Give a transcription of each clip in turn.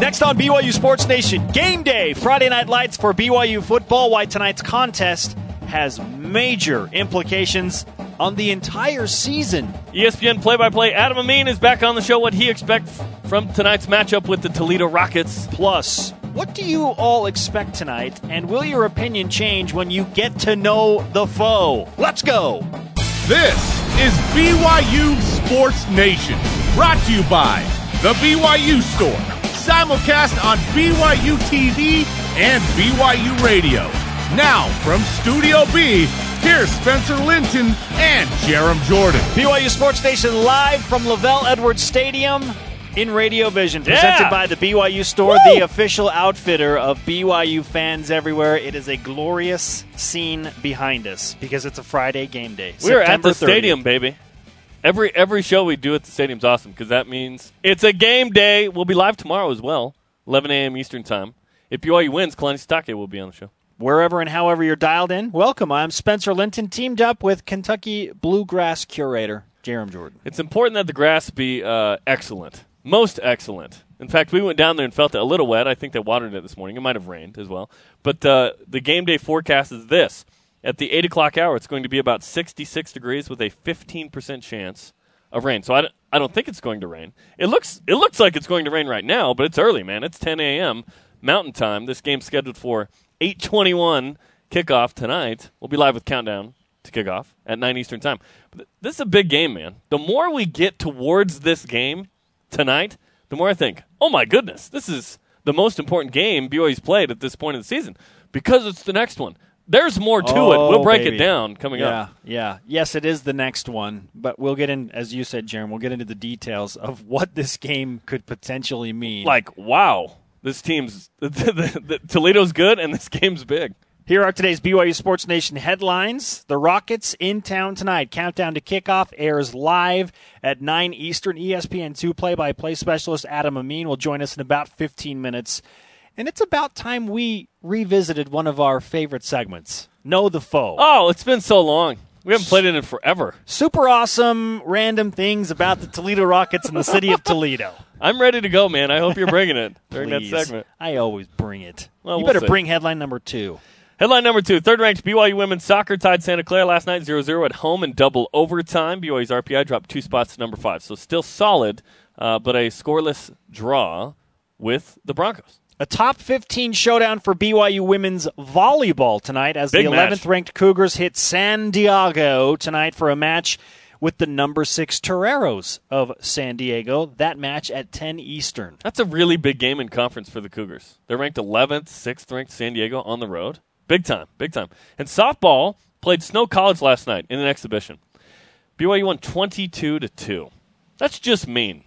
Next on BYU Sports Nation, game day, Friday night lights for BYU football. Why tonight's contest has major implications on the entire season. ESPN play-by-play Adam Amin is back on the show. What he expects from tonight's matchup with the Toledo Rockets. Plus, what do you all expect tonight, and will your opinion change when you get to know the foe? Let's go. This is BYU Sports Nation, brought to you by the BYU Store simulcast on BYU TV and BYU Radio. Now, from Studio B, here's Spencer Linton and Jarom Jordan. BYU Sports Station live from LaVell Edwards Stadium in Radio Vision, presented Yeah. by the BYU Store, Woo! the official outfitter of BYU fans everywhere. It is a glorious scene behind us because it's a Friday game day. We're at the 30th. stadium, baby. Every every show we do at the stadium's awesome because that means it's a game day. We'll be live tomorrow as well, 11 a.m. Eastern time. If BYU wins, Kalani Sitake will be on the show. Wherever and however you're dialed in, welcome. I'm Spencer Linton, teamed up with Kentucky Bluegrass curator Jarom Jordan. It's important that the grass be uh, excellent, most excellent. In fact, we went down there and felt it a little wet. I think they watered it this morning. It might have rained as well. But uh, the game day forecast is this: at the eight o'clock hour, it's going to be about 66 degrees with a 15 percent chance of rain. So I don't, I don't think it's going to rain. It looks it looks like it's going to rain right now, but it's early, man. It's 10 a.m. Mountain Time. This game's scheduled for 8:21 kickoff tonight. We'll be live with countdown to kickoff at 9 Eastern Time. But th- this is a big game, man. The more we get towards this game tonight, the more I think, oh my goodness, this is the most important game BYU's played at this point of the season because it's the next one. There's more to it. We'll Oh, break baby. it down coming yeah, up. Yeah, Yes, it is the next one, but we'll get in, as you said, Jarom, we'll get into the details of what this game could potentially mean. Like, wow, this team's the, the, the, Toledo's good and this game's big. Here are today's BYU Sports Nation headlines. The Rockets in town tonight. Countdown to kickoff airs live at 9 Eastern. E ESPN2 play by play specialist Adam Amin will join us in about 15 minutes. And it's about time we revisited one of our favorite segments Know the Foe. Oh, it's been so long. We haven't played in it in forever. Super awesome, random things about the Toledo Rockets and the city of Toledo. I'm ready to go, man. I hope you're bringing it during Please. that segment. I always bring it. Well, you we'll better see. bring headline number two. Headline number two: Third ranked BYU women's soccer tied Santa Clara last night 0-0 at home in double overtime. BYU's RPI dropped two spots to number five, so still solid, uh, but a scoreless draw with the Broncos. A top 15 showdown for BYU women's volleyball tonight as Big the match. 11th ranked Cougars hit San Diego tonight for a match with the number 6 Toreros of San Diego. That match at 10 Eastern. That's a really big game in conference for the Cougars. They're ranked 11th, 6th ranked San Diego on the road. Big time, big time. And softball played Snow College last night in an exhibition. BYU won 22 to 2. That's just mean.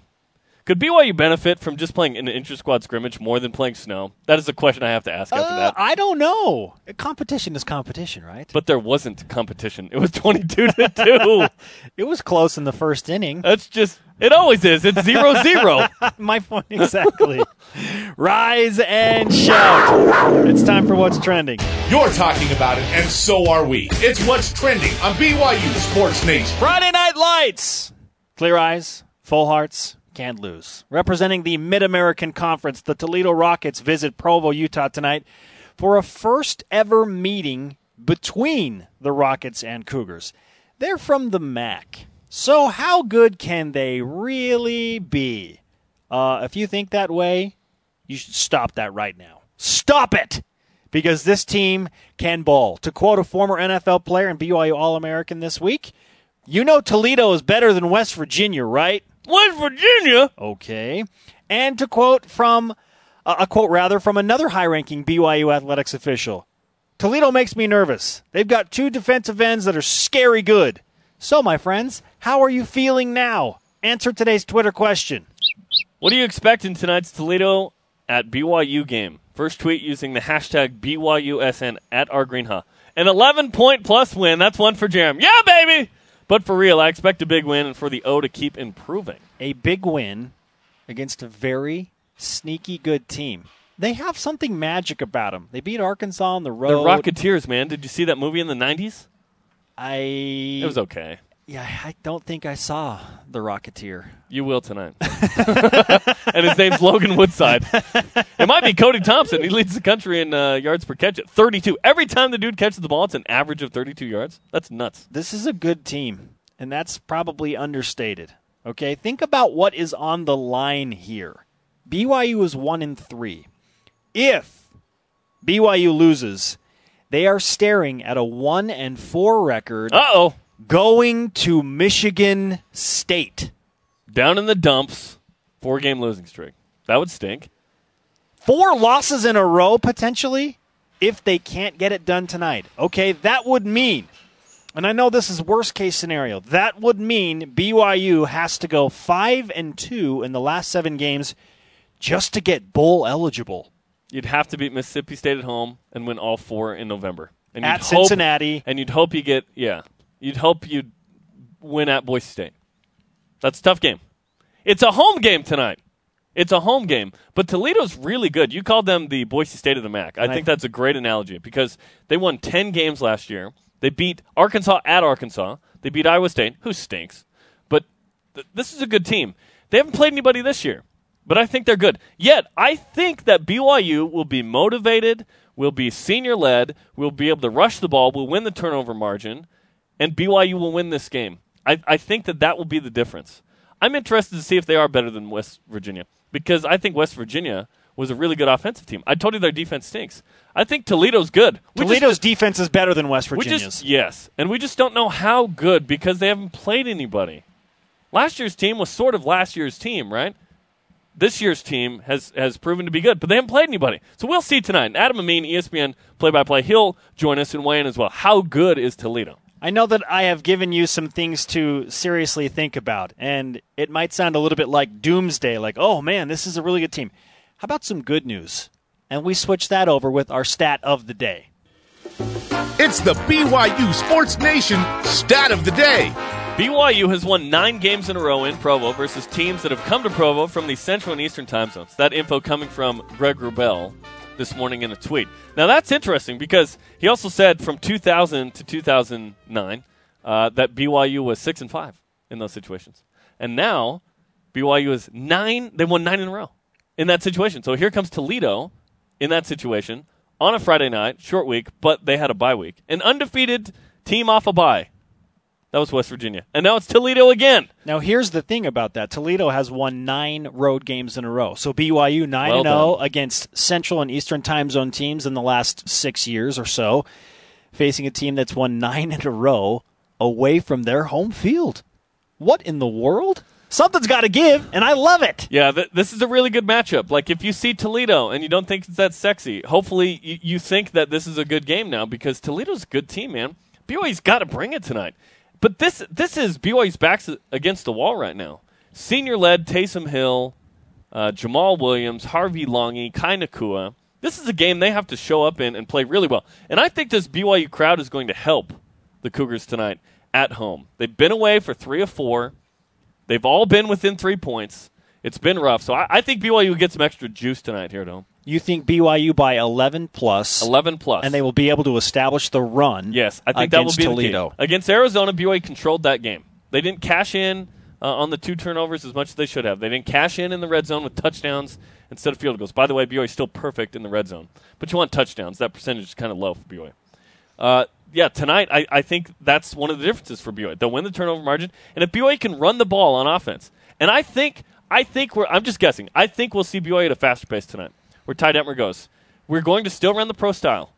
Could BYU benefit from just playing an inter squad scrimmage more than playing snow? That is a question I have to ask after Uh, that. I don't know. Competition is competition, right? But there wasn't competition. It was 22 to 2. it was close in the first inning. That's just, it always is. It's 0 0. My point exactly. Rise and shout. It's time for what's trending. You're talking about it, and so are we. It's what's trending on BYU Sports Nation. Friday Night Lights. Clear eyes, full hearts, can't lose. Representing the Mid American Conference, the Toledo Rockets visit Provo, Utah tonight for a first ever meeting between the Rockets and Cougars. They're from the MAC. So, how good can they really be? Uh, if you think that way, you should stop that right now. Stop it! Because this team can ball. To quote a former NFL player and BYU All American this week, you know Toledo is better than West Virginia, right? West Virginia? Okay. And to quote from uh, a quote rather from another high-ranking BYU athletics official, Toledo makes me nervous. They've got two defensive ends that are scary good. So, my friends, how are you feeling now? Answer today's Twitter question. What do you expect in tonight's Toledo at BYU game? First tweet using the hashtag BYUSN at our Greenha. An 11 point plus win. That's one for Jam. Yeah, baby! But for real, I expect a big win and for the O to keep improving. A big win against a very sneaky good team. They have something magic about them. They beat Arkansas on the road. The. Rocketeers, man. Did you see that movie in the 90s? I It was okay. Yeah, I don't think I saw the Rocketeer. You will tonight. and his name's Logan Woodside. It might be Cody Thompson. He leads the country in uh, yards per catch at 32. Every time the dude catches the ball, it's an average of 32 yards. That's nuts. This is a good team, and that's probably understated. Okay, think about what is on the line here. BYU is one in three. If BYU loses, they are staring at a one and four record Uh oh. Going to Michigan State. Down in the dumps, four game losing streak. That would stink. Four losses in a row, potentially, if they can't get it done tonight. Okay, that would mean, and I know this is worst case scenario, that would mean BYU has to go 5 and 2 in the last seven games just to get bowl eligible. You'd have to beat Mississippi State at home and win all four in November. And At hope- Cincinnati. and you'd hope you get yeah. You'd hope you'd win at Boise State. That's a tough game. It's a home game tonight. It's a home game, but Toledo's really good. You called them the Boise State of the MAC. I think that's a great analogy because they won 10 games last year. They beat Arkansas at Arkansas. They beat Iowa State, who stinks. But th- this is a good team. They haven't played anybody this year, but I think they're good. Yet, I think that BYU will be motivated, will be senior led, will be able to rush the ball, will win the turnover margin, and BYU will win this game. I, I think that that will be the difference. I'm interested to see if they are better than West Virginia because I think West Virginia was a really good offensive team. I told you their defense stinks. I think Toledo's good. We just- Toledo's defense is better than West we Virginia's. just yes, and we just don't know how good because they haven't played anybody. Last year's team was sort of last year's team, right? This year's team has has proven to be good, but they haven't played anybody. So we'll see tonight. Adam Amin, ESPN play-by-play, he'll join us and weigh in as well. How good is Toledo? I know that I have given you some things to seriously think about, and it might sound a little bit like doomsday, like, oh man, this is a really good team. How about some good news? And we switch that over with our stat of the day. It's the BYU Sports Nation stat of the day. BYU has won nine games in a row in Provo versus teams that have come to Provo from the Central and Eastern time zones. That info coming from Greg Wrubell this morning in a tweet. Now that's interesting because he also said from 2000 to 2009 uh, that BYU was six and five in those situations, and now BYU is nine. They won nine in a row in that situation. So here comes Toledo in that situation on a Friday night, short week, but they had a bye week, an undefeated team off a bye. That was West Virginia. And now it's Toledo again. Now, here's the thing about that Toledo has won nine road games in a row. So BYU 9 Well and 0 against Central and Eastern time zone teams in the last six years or so, facing a team that's won nine in a row away from their home field. What in the world? Something's got to give, and I love it. Yeah, th- this is a really good matchup. Like, if you see Toledo and you don't think it's that sexy, hopefully you, you think that this is a good game now because Toledo's a good team, man. BYU's got to bring it tonight. But this this is BYU's backs against the wall right now. Senior led Taysom Hill, uh, Jamaal Williams, Harvey Langi, Kai Nacua. This is a game they have to show up in and play really well. And I think this BYU crowd is going to help the Cougars tonight at home. They've been away for three of four. They've all been within three points. It's been rough. So I, I think BYU will get some extra juice tonight here at home. You think BYU by 11 plus, 11 plus. and they will be able to establish the run Yes, I think that will be Toledo. Against Arizona, BYU controlled that game. They didn't cash in uh, on the two turnovers as much as they should have. They didn't cash in in the red zone with touchdowns instead of field goals. By the way, BYU is still perfect in the red zone, but you want touchdowns. That percentage is kind of low for BYU. Uh, yeah, tonight I, I think that's one of the differences for BYU. They'll win the turnover margin, and if BYU can run the ball on offense, and I think I think we're I'm just guessing. I think we'll see BYU at a faster pace tonight. Where Ty Detmer goes, we're going to still run the pro style,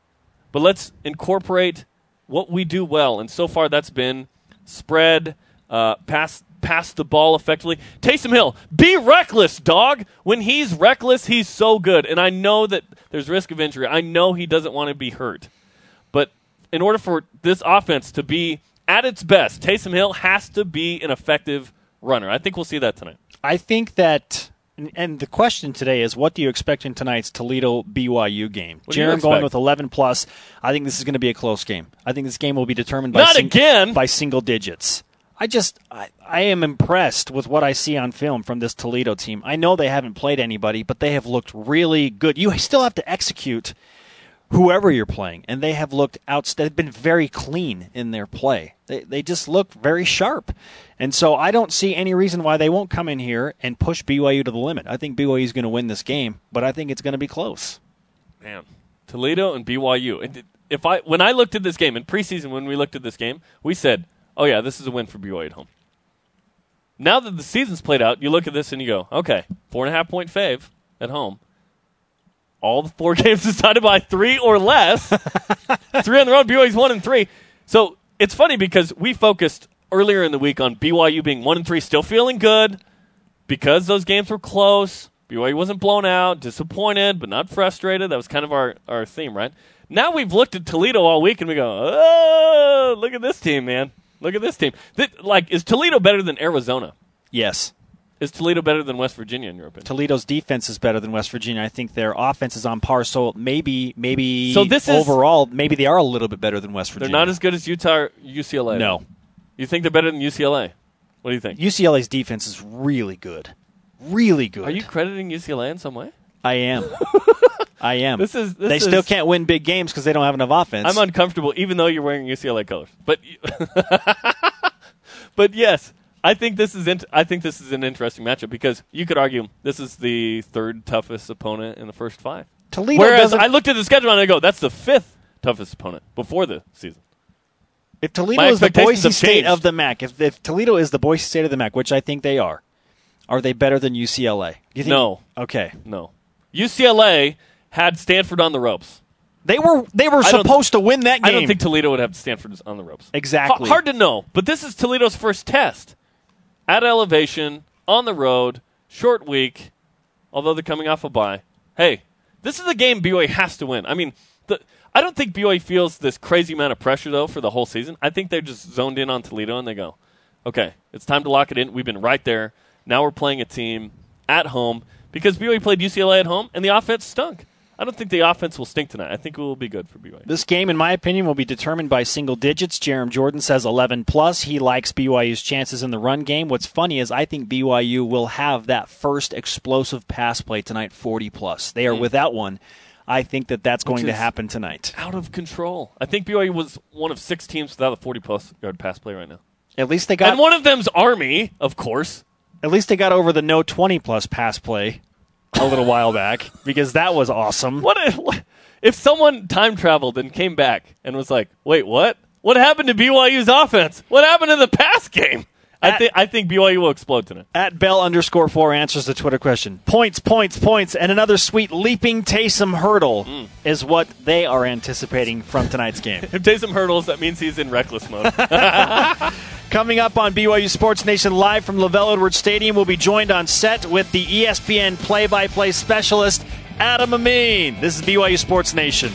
but let's incorporate what we do well, and so far that's been spread, uh, pass pass the ball effectively. Taysom Hill, be reckless, dog. When he's reckless, he's so good, and I know that there's risk of injury. I know he doesn't want to be hurt. But in order for this offense to be at its best, Taysom Hill has to be an effective runner. I think we'll see that tonight. I think that, and- and the question today is, what do you expect in tonight's Toledo BYU game? Jarom going with 11 plus. I think this is going to be a close game. I think this game will be determined by Not again! by single digits. I just I, I am impressed with what I see on film from this Toledo team. I know they haven't played anybody, but they have looked really good. You still have to execute whoever you're playing, and they have looked out. They've been very clean in their play. They they just look very sharp, and so I don't see any reason why they won't come in here and push BYU to the limit. I think BYU is going to win this game, but I think it's going to be close. Man, Toledo and BYU. If I when I looked at this game in preseason, when we looked at this game, we said, "Oh yeah, this is a win for BYU at home." Now that the season's played out, you look at this and you go, "Okay, four and a half point fave at home." All the four games decided by three or less. three on the road. BYU's one and three. So it's funny because we focused earlier in the week on BYU being one and three, still feeling good because those games were close. BYU wasn't blown out, disappointed, but not frustrated. That was kind of our, our theme, right? Now we've looked at Toledo all week and we go, oh, look at this team, man. Look at this team. Th- like, is Toledo better than Arizona? Yes. Is Toledo better than West Virginia in your opinion? Toledo's defense is better than West Virginia. I think their offense is on par. So maybe, maybe So this is- overall, maybe they are a little bit better than West Virginia. They're not as good as Utah or UCLA. no. You think they're better than UCLA? What do you think? UCLA's defense is really good, really good. Are you crediting UCLA in some way? I am. I am. This is- this they still can't win big games because they don't have enough offense. I'm uncomfortable, even though you're wearing UCLA colors. But, but yes, I think this is. Int- I think this is an interesting matchup because you could argue this is the third toughest opponent in the first five. Toledo Whereas. I looked at the schedule and I go, that's the fifth toughest opponent before the season. if Toledo my is the Boise State of the MAC, if, if Toledo is the Boise State of the MAC, which I think they are, are they better than UCLA? You think? No. Okay. No, UCLA had Stanford on the ropes. They were they were supposed to win that game. I don't think Toledo would have Stanford on the ropes. Exactly. H- hard to know, but this is Toledo's first test at elevation on the road, short week. Although they're coming off a bye, hey, this is a game BYU has to win. I mean, the, I don't think BYU feels this crazy amount of pressure though for the whole season. I think they're just zoned in on Toledo and they go, okay, it's time to lock it in. We've been right there. Now we're playing a team at home because BYU played UCLA at home and the offense stunk. I don't think the offense will stink tonight. I think it will be good for BYU. This game, in my opinion, will be determined by single digits. Jarom Jordan says 11 plus. He likes BYU's chances in the run game. What's funny is I think BYU will have that first explosive pass play tonight, 40 plus. They are hmm. without one. I think that that's going to happen tonight. out of control. I think BYU was one of six teams without a 40 plus yard pass play right now. At least they got and one of them's Army, of course. at least they got over the no 20 plus pass play a little while back because that was awesome. What if, if someone time traveled and came back and was like, "Wait, what? What happened to BYU's offense? What happened to the pass game?" I think I think BYU will explode tonight. At Bell underscore four answers the Twitter question. Points, points, points, and another sweet leaping Taysom hurdle Mm. is what they are anticipating from tonight's game. If Taysom hurdles, that means he's in reckless mode. Coming up on BYU Sports Nation live from LaVell Edwards Stadium, we'll be joined on set with the ESPN play-by-play specialist Adam Amin. This is BYU Sports Nation.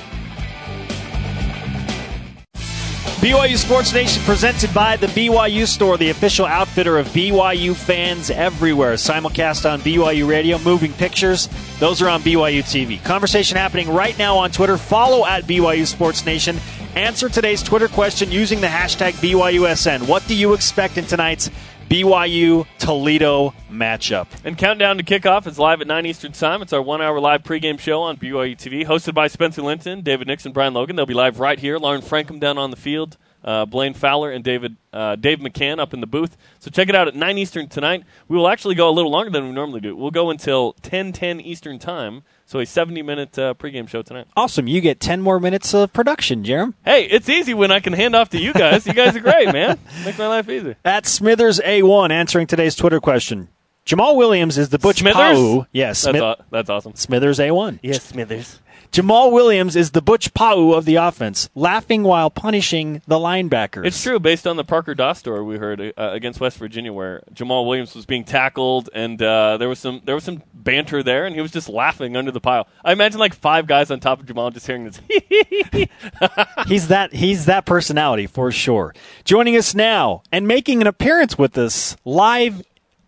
BYU Sports Nation presented by the BYU Store, the official outfitter of BYU fans everywhere. Simulcast on BYU Radio, moving pictures. Those are on BYU TV. Conversation happening right now on Twitter. Follow at BYU Sports Nation. Answer today's Twitter question using the hashtag BYUSN. What do you expect in tonight's BYU Toledo matchup? And countdown to kickoff is live at 9 Eastern Time. It's our one hour live pregame show on BYU TV, hosted by Spencer Linton, David Nixon, Brian Logan. They'll be live right here. Lauren Frankham down on the field, uh, Blaine Fowler, and David uh, Dave McCann up in the booth. So check it out at 9 Eastern tonight. We will actually go a little longer than we normally do. We'll go until 10 10 Eastern Time. So a 70 minute uh, pregame show tonight. Awesome. You get 10 more minutes of production, Jarom. Hey, it's easy when I can hand off to you guys. You guys are great, man. Make my life easy. At Smithers A1 answering today's Twitter question. Jamaal Williams is the Butch Smithers? Pau'u. Yes, That's, Smith- aw- that's awesome. Smithers A1. Yes, Smithers. Jamaal Williams is the Butch Pau'u of the offense, laughing while punishing the linebackers. It's true, based on the Parker Doss story we heard uh, against West Virginia, where Jamaal Williams was being tackled, and uh, there was some there was some banter there, and he was just laughing under the pile. I imagine like five guys on top of Jamaal just hearing this. He's that he's that personality for sure. Joining us now and making an appearance with us live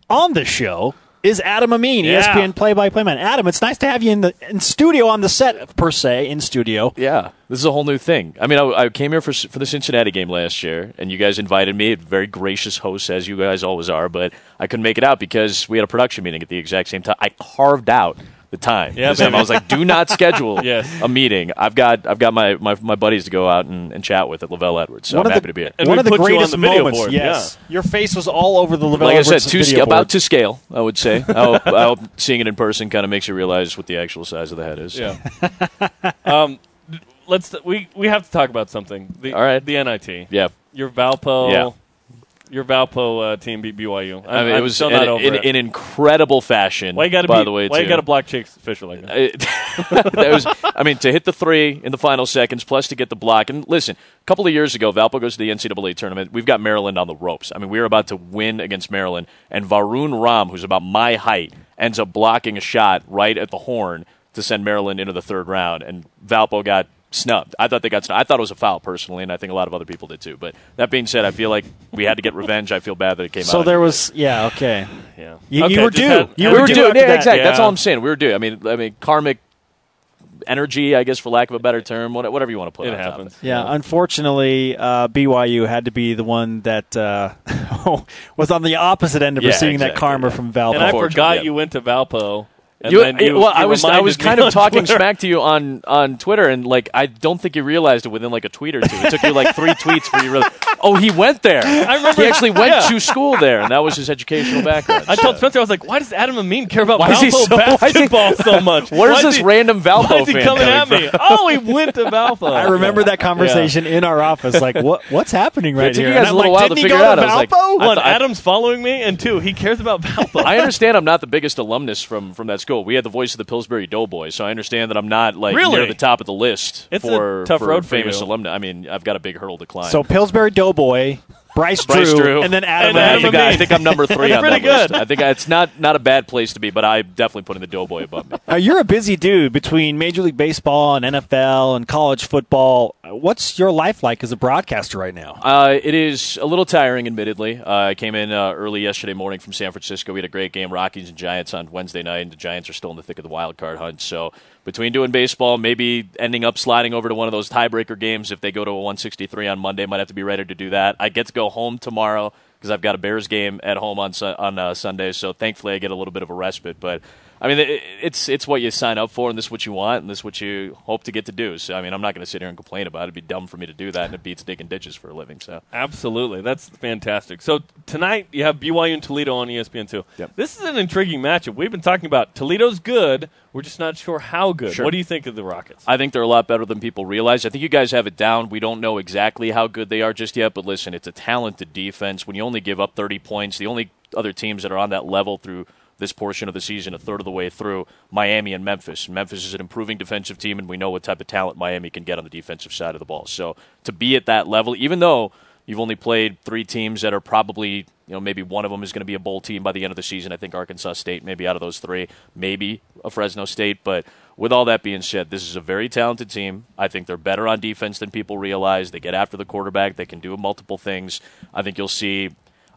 on the show is Adam Amin, Yeah. ESPN play-by-play man. Adam, it's nice to have you in the in studio on the set per se in studio. Yeah, this is a whole new thing. I mean, I, I came here for for the Cincinnati game last year, and you guys invited me. Very gracious hosts, as you guys always are. But I couldn't make it out because we had a production meeting at the exact same time. I carved out the time. Yeah, This time. I was like, do not schedule Yes. a meeting. I've got I've got my, my, my buddies to go out and, and chat with at LaVell Edwards. So One I'm happy the- to be here. And One of the put you on greatest the moments. board, Yes, your face was all over the LaVell Edwards. Like I said, to, video about board. to scale, I would say. I hope, I hope seeing it in person kind of makes you realize what the actual size of the head is. Yeah. um, let's we we have to talk about something. The, All right. The NIT. Yeah. Your Valpo. Yeah. Your Valpo uh, team beat BYU. I'm, I mean, it was in, not over in, it. in incredible fashion. why you got to by beat, the way, Why you got to block Chase Fisher like that? That was, I mean, to hit the three in the final seconds, plus to get the block. And listen, a couple of years ago, Valpo goes to the NCAA tournament. We've got Maryland on the ropes. I mean, we were about to win against Maryland, and Varun Ram, who's about my height, ends up blocking a shot right at the horn to send Maryland into the third round, and Valpo got snubbed. I thought they got snubbed. I thought it was a foul personally, and I think a lot of other people did too. But that being said, I feel like we had to get revenge. I feel bad that it came out. so there anyway. was, yeah, okay. yeah. You, Okay, you were due. had- you we were were due. due. Yeah, that. exactly. That's all I'm saying. We were due. I mean, I mean, karmic energy, I guess, for lack of a better term, whatever you want to put. It on top of happens. it. Yeah, unfortunately, uh, BYU had to be the one that uh, was on the opposite end of Yeah, receiving that karma yeah. from Valpo. And I forgot yeah. you went to Valpo. And You, then you, well, you I was I was kind of talking Twitter. smack to you on on Twitter, and like I don't think you realized it within like a tweet or two. It took you like three tweets for you really. Oh, he went there. I remember- he actually went yeah. to school there, and that was his educational background. I So- told Spencer, I was like, why does Adam Amin care about Why Valpo so- why he- basketball so much? Where's this he- random Valpo Why is he fan coming at coming me? Oh, he went to Valpo. I remember that conversation in our office. Like, what what's happening right It took here? you guys And a I'm little like, while to didn't he figure go out. to I was like, Valpo? I One, Adam's following me, and two, he cares about Valpo. I understand I'm not the biggest alumnus from, from that school. We had the voice of the Pillsbury Doughboy, so I understand that I'm not like Really? near the top of the list It's a for, tough for road famous you. alumni. I mean, I've got a big hurdle to climb. So Pillsbury Doughboy, Bryce, Bryce Drew, Drew. and then Adam. And I Adam Amin. think, I, I think I'm number three on that pretty list. I think it's not not a bad place to be, but I'm definitely putting the Doughboy above me. Uh, you're a busy dude between Major League Baseball and NFL and college football. What's your life like as a broadcaster right now? Uh, it is a little tiring, admittedly. Uh, I came in uh, early yesterday morning from San Francisco. We had a great game, Rockies and Giants, on Wednesday night, and the Giants are still in the thick of the wild card hunt. So between doing baseball, maybe ending up sliding over to one of those tiebreaker games if they go to a 163 on Monday, might have to be ready to do that. I get to go home tomorrow because I've got a Bears game at home on on uh, Sunday. So thankfully, I get a little bit of a respite. But I mean, it, it's it's what you sign up for, and this is what you want, and this is what you hope to get to do. So I mean, I'm not going to sit here and complain about it. It'd be dumb for me to do that, and it beats digging ditches for a living. So. Absolutely, that's fantastic. So tonight you have BYU and Toledo on ESPN two. Yep. This is an intriguing matchup. We've been talking about Toledo's good. We're just not sure how good. Sure. What do you think of the Rockets? I think they're a lot better than people realize. I think you guys have it down. We don't know exactly how good they are just yet, but listen, it's a talented defense. When you only give up 30 points, the only other teams that are on that level through this portion of the season, a third of the way through, Miami and Memphis. Memphis is an improving defensive team, and we know what type of talent Miami can get on the defensive side of the ball. So to be at that level, even though you've only played three teams that are probably, you know, maybe one of them is going to be a bowl team by the end of the season. I think Arkansas State, maybe out of those three, maybe a Fresno State. But with all that being said, this is a very talented team. I think they're better on defense than people realize. They get after the quarterback. They can do multiple things. I think you'll see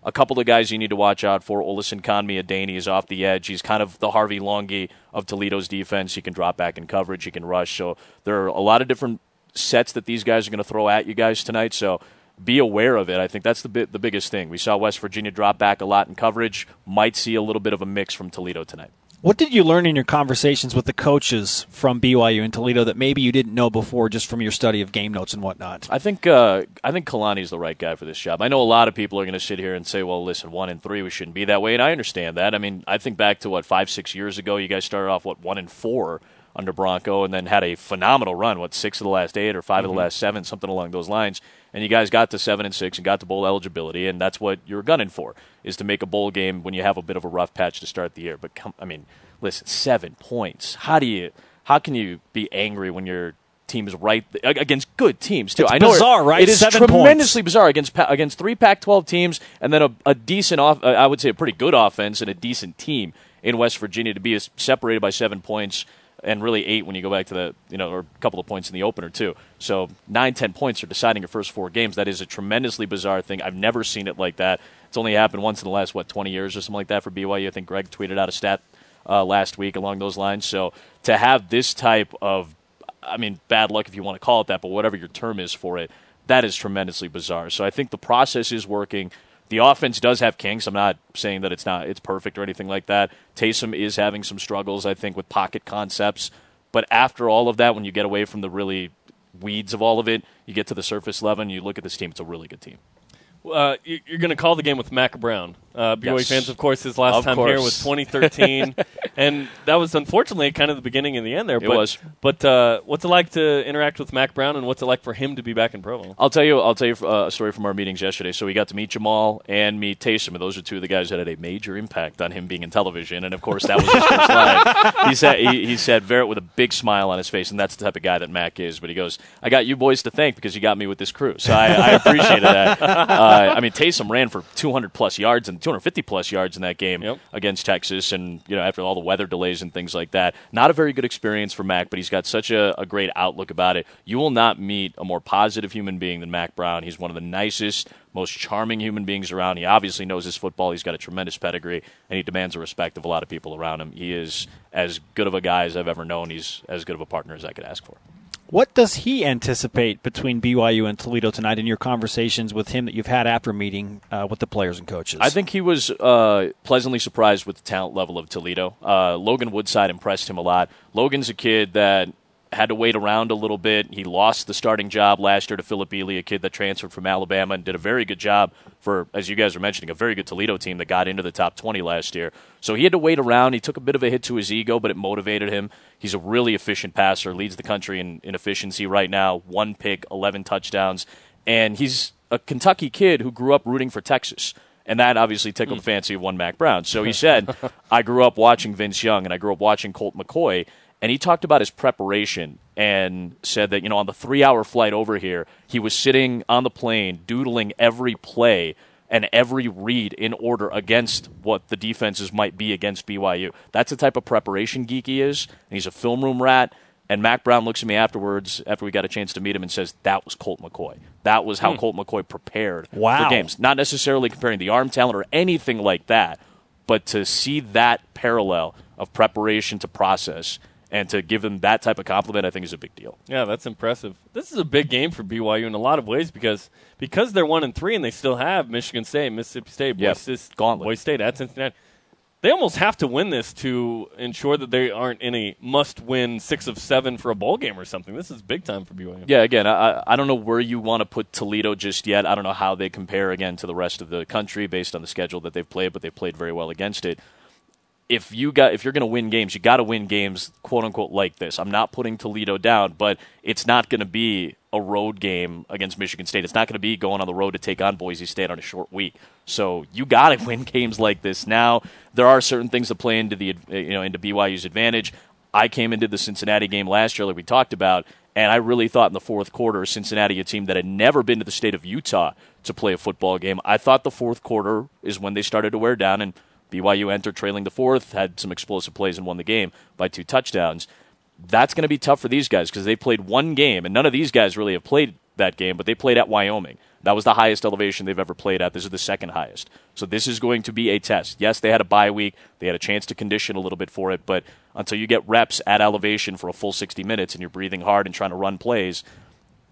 a couple of guys you need to watch out for. Olasunkanmi Adeniyi is off the edge. He's kind of the Harvey Langi of Toledo's defense. He can drop back in coverage. He can rush. So there are a lot of different sets that these guys are going to throw at you guys tonight. So be aware of it. I think that's the bi- the biggest thing. We saw West Virginia drop back a lot in coverage. Might see a little bit of a mix from Toledo tonight. What did you learn in your conversations with the coaches from BYU and Toledo that maybe you didn't know before just from your study of game notes and whatnot? I think uh, I think Kalani's the right guy for this job. I know a lot of people are going to sit here and say, "Well, listen, one and three, we shouldn't be that way," and I understand that. I mean, I think back to what five, six years ago, you guys started off what one and four under Bronco, and then had a phenomenal run. What six of the last eight or 5 of the last seven, something along those lines. And you guys got to seven and six and got to bowl eligibility, and that's what you're gunning for is to make a bowl game when you have a bit of a rough patch to start the year. But come, I mean, listen, seven points. How do you? How can you be angry when your team is right against good teams too? It's I know it- bizarre, right? It is Seven points. tremendously bizarre against against three Pac-12 teams, and then a, a decent off. Uh, I would say a pretty good offense and a decent team in West Virginia to be separated by seven points and really eight when you go back to the you know or a couple of points in the opener too. So nine ten points are deciding your first four games. That is a tremendously bizarre thing. I've never seen it like that. It's only happened once in the last what twenty years or something like that for BYU. I think Greg tweeted out a stat uh, last week along those lines. So to have this type of I mean, bad luck if you want to call it that, but whatever your term is for it, that is tremendously bizarre. So I think the process is working. The offense does have kinks. I'm not saying that it's not it's perfect or anything like that. Taysom is having some struggles, I think, with pocket concepts. But after all of that, when you get away from the really weeds of all of it, you get to the surface level and you look at this team. It's a really good team. Uh, you- you're going to call the game with Mack Brown. Uh, BYU Yes. fans, of course, his last Of time here was 2013, and that was unfortunately kind of the beginning and the end there. It but, was. But uh, what's it like to interact with Mack Brown, and what's it like for him to be back in Provo? I'll tell you. I'll tell you uh, a story from our meetings yesterday. So we got to meet Jamaal and meet Taysom, and those are two of the guys that had a major impact on him being in television. And of course, that was his first line. He said he, he said Verrett with a big smile on his face, and that's the type of guy that Mack is. But he goes, "I got you boys to thank because you got me with this crew." So I, I appreciated that. Uh, I mean, Taysom ran for 200 plus yards and 250 plus yards in that game Yep. against Texas, and you know after all the weather delays and things like that. Not a very good experience for Mack, but he's got such a, a great outlook about it. You will not meet a more positive human being than Mack Brown. He's one of the nicest, most charming human beings around. He obviously knows his football. He's got a tremendous pedigree, and he demands the respect of a lot of people around him. He is as good of a guy as I've ever known. He's as good of a partner as I could ask for. What does he anticipate between BYU and Toledo tonight in your conversations with him that you've had after meeting uh, with the players and coaches? I think he was uh, pleasantly surprised with the talent level of Toledo. Uh, Logan Woodside impressed him a lot. Logan's a kid that had to wait around a little bit. He lost the starting job last year to Phillip Ely, a kid that transferred from Alabama and did a very good job for, as you guys were mentioning, a very good Toledo team that got into the top 20 last year. So he had to wait around. He took a bit of a hit to his ego, but it motivated him. He's a really efficient passer, leads the country in, in efficiency right now. One pick, 11 touchdowns. And he's a Kentucky kid who grew up rooting for Texas. And that obviously tickled hmm. the fancy of one Mack Brown. So he said, I grew up watching Vince Young and I grew up watching Colt McCoy. And he talked about his preparation and said that, you know, on the three hour flight over here, he was sitting on the plane doodling every play and every read in order against what the defenses might be against BYU. That's the type of preparation geek he is. And he's a film room rat. And Mack Brown looks at me afterwards, after we got a chance to meet him, and says, That was Colt McCoy. That was how hmm. Colt McCoy prepared Wow. for games. Not necessarily comparing the arm talent or anything like that, but to see that parallel of preparation to process and to give them that type of compliment, I think is a big deal. Yeah, that's impressive. This is a big game for BYU in a lot of ways because because they're one and three and they still have Michigan State, Mississippi State, Yep. Boise, State- Gauntlet. Boise State at Cincinnati. They almost have to win this to ensure that they aren't in a must-win six of seven for a bowl game or something. This is big time for BYU. Yeah, again, I, I don't know where you want to put Toledo just yet. I don't know how they compare again to the rest of the country based on the schedule that they've played, but they've played very well against it. If you got if you're going to win games, you got to win games quote unquote like this. I'm not putting Toledo down, but it's not going to be a road game against Michigan State. It's not going to be going on the road to take on Boise State on a short week. So you got to win games like this now. There are certain things that play into the you know into BYU's advantage. I came into the Cincinnati game last year, like we talked about, and I really thought in the fourth quarter, Cincinnati, a team that had never been to the state of Utah to play a football game, I thought the fourth quarter is when they started to wear down, and BYU entered trailing the fourth, had some explosive plays, and won the game by two touchdowns. That's going to be tough for these guys because they played one game, and none of these guys really have played that game, but they played at Wyoming. That was the highest elevation they've ever played at. This is the second highest. So this is going to be a test. Yes, they had a bye week. They had a chance to condition a little bit for it, but until you get reps at elevation for a full 60 minutes and you're breathing hard and trying to run plays,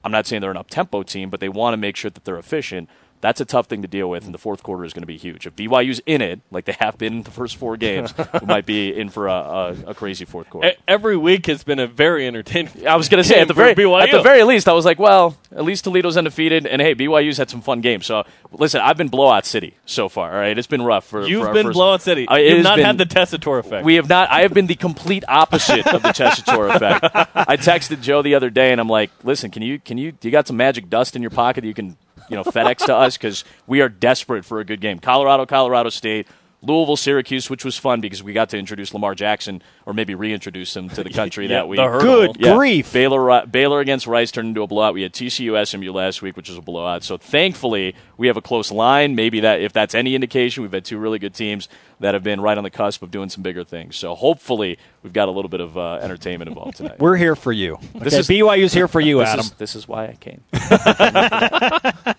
I'm not saying they're an up tempo team, but they want to make sure that they're efficient. That's a tough thing to deal with, and the fourth quarter is going to be huge. If BYU's in it, like they have been the first four games, we might be in for a, a, a crazy fourth quarter. Every week has been a very entertaining. I was going to say at the very BYU. at the very least, I was like, well, at least Toledo's undefeated, and hey, BYU's had some fun games. So listen, I've been blowout city so far. All right, it's been rough for. You've for our been first- blowout city. Uh, you've not been- had the Tessitore effect. We have not. I have been the complete opposite of the Tessitore effect. I texted Joe the other day, and I'm like, "Listen, can you can you do you got some magic dust in your pocket that you can you know FedEx to us because we are desperate for a good game. Colorado, Colorado State. Louisville, Syracuse, which was fun because we got to introduce Lamar Jackson, or maybe reintroduce him to the country Yeah, that week. the. Good Yeah. grief. Baylor Baylor against Rice turned into a blowout. We had TCU SMU last week, which was a blowout. So thankfully, we have a close line. Maybe that if that's any indication, we've had two really good teams that have been right on the cusp of doing some bigger things. So hopefully, we've got a little bit of uh, entertainment involved tonight. We're here for you. This is- BYU's here for you, this Adam. is this is why I came.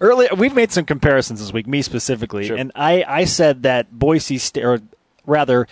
Early, we've made some comparisons this week, me specifically, Sure. and I, I said that Boise State, or rather,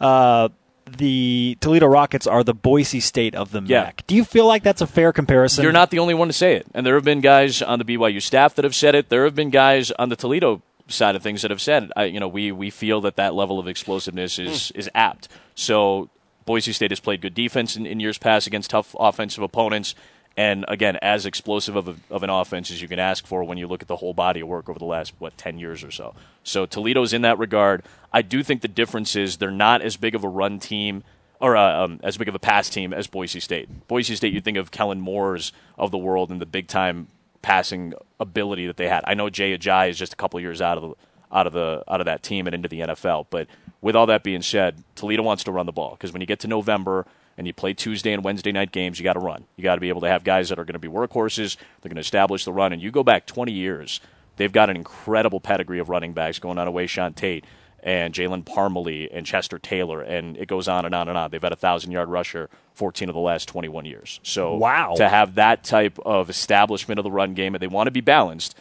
uh, the Toledo Rockets are the Boise State of the Yeah. MAC. Do you feel like that's a fair comparison? You're not the only one to say it. And there have been guys on the BYU staff that have said it. There have been guys on the Toledo side of things that have said, I, you know, we, we feel that that level of explosiveness is, is apt. So Boise State has played good defense in, in years past against tough offensive opponents. And again, as explosive of, a, of an offense as you can ask for when you look at the whole body of work over the last, what, 10 years or so. So Toledo's in that regard. I do think the difference is they're not as big of a run team or uh, um, as big of a pass team as Boise State. Boise State, you think of Kellen Moore's of the world and the big time passing ability that they had. I know Jay Ajayi is just a couple years out of the out of the out of that team and into the NFL. But with all that being said, Toledo wants to run the ball because when you get to November and you play Tuesday and Wednesday night games, you got to run. You got to be able to have guys that are going to be workhorses. They're going to establish the run. And you go back 20 years, they've got an incredible pedigree of running backs going on away Sean Tate and Jalen Parmele and Chester Taylor, and it goes on and on and on. They've had a thousand yard rusher 14 of the last 21 years. So Wow. to have that type of establishment of the run game, and they want to be balanced.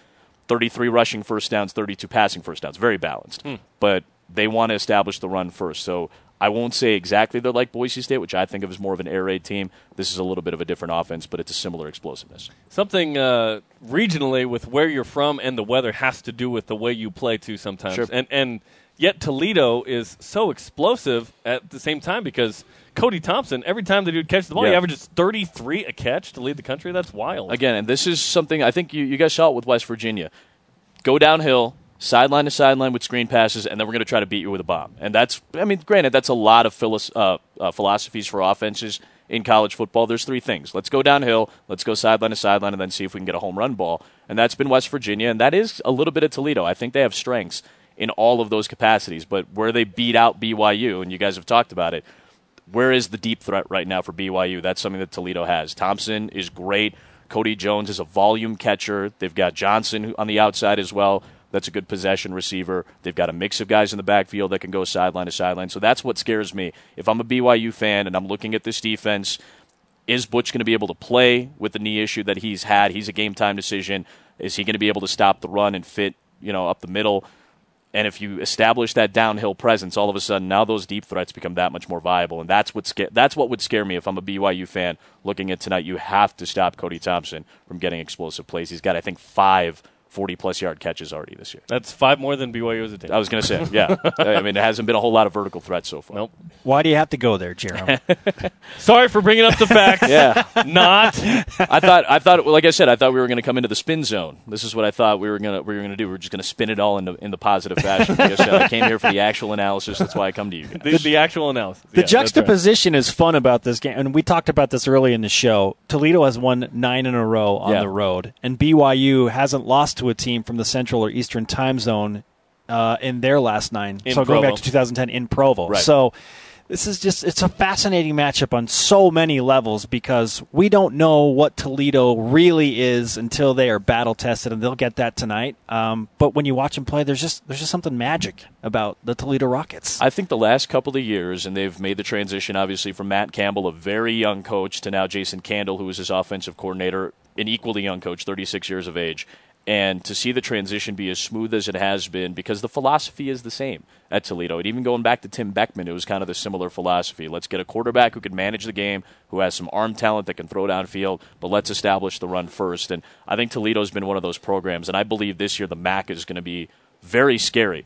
33 rushing first downs, 32 passing first downs, very balanced. But they want to establish the run first. So I won't say exactly they're like Boise State, which I think of as more of an air raid team. This is a little bit of a different offense, but it's a similar explosiveness. Something uh, regionally with where you're from and the weather has to do with the way you play too sometimes. Sure. And and yet Toledo is so explosive at the same time because Cody Thompson, every time the dude catches the ball, he averages 33 a catch to lead the country. That's wild. Again, and this is something I think you, you guys saw it with West Virginia. Go downhill, sideline to sideline with screen passes, and then we're going to try to beat you with a bomb. And that's, I mean, granted, that's a lot of philos- uh, uh, philosophies for offenses in college football. There's three things. Let's go downhill, let's go sideline to sideline, and then see if we can get a home run ball. And that's been West Virginia, and that is a little bit of Toledo. I think they have strengths in all of those capacities. But where they beat out BYU, and you guys have talked about it, where is the deep threat right now for BYU? That's something that Toledo has. Thompson is great. Cody Jones is a volume catcher. They've got Johnson on the outside as well. That's a good possession receiver. They've got a mix of guys in the backfield that can go sideline to sideline. So that's what scares me. If I'm a BYU fan and I'm looking at this defense, is Butch going to be able to play with the knee issue that he's had? He's a game time decision. Is he going to be able to stop the run and fit, you know, up the middle? And if you establish that downhill presence, all of a sudden now those deep threats become that much more viable, and that's what sca- that's what would scare me if I'm a BYU fan looking at tonight. You have to stop Cody Thompson from getting explosive plays. He's got I think five 40 plus yard catches already this year. That's five more than BYU as a team. I was going to say, yeah. I mean, it hasn't been a whole lot of vertical threats so far. Nope. Why do you have to go there, Jeremy? Sorry for bringing up the facts. Yeah. Not. I thought, I thought, like I said, I thought we were going to come into the spin zone. This is what I thought we were going to, we were going to do. We are just going to spin it all in the, in the positive fashion. Like I said, I came here for the actual analysis. That's why I come to you guys. The, the actual analysis. The Yeah, that's right. juxtaposition is fun about this game, and we talked about this early in the show. Toledo has won nine in a row on Yeah. the road, and BYU hasn't lost to a team from the Central or Eastern Time Zone uh, in their last nine. In so going back to 2010 in Provo. Right. So this is just it's a fascinating matchup on so many levels because we don't know what Toledo really is until they are battle tested, and they'll get that tonight. Um, but when you watch them play, there's just there's just something magic about the Toledo Rockets. I think the last couple of years, and they've made the transition obviously from Matt Campbell, a very young coach, to now Jason Candle, who is his offensive coordinator, an equally young coach, 36 years of age. And to see the transition be as smooth as it has been, because the philosophy is the same at Toledo. And even going back to Tim Beckman, it was kind of the similar philosophy. Let's get a quarterback who can manage the game, who has some arm talent that can throw downfield, but let's establish the run first. And I think Toledo's been one of those programs, and I believe this year the MAC is going to be very scary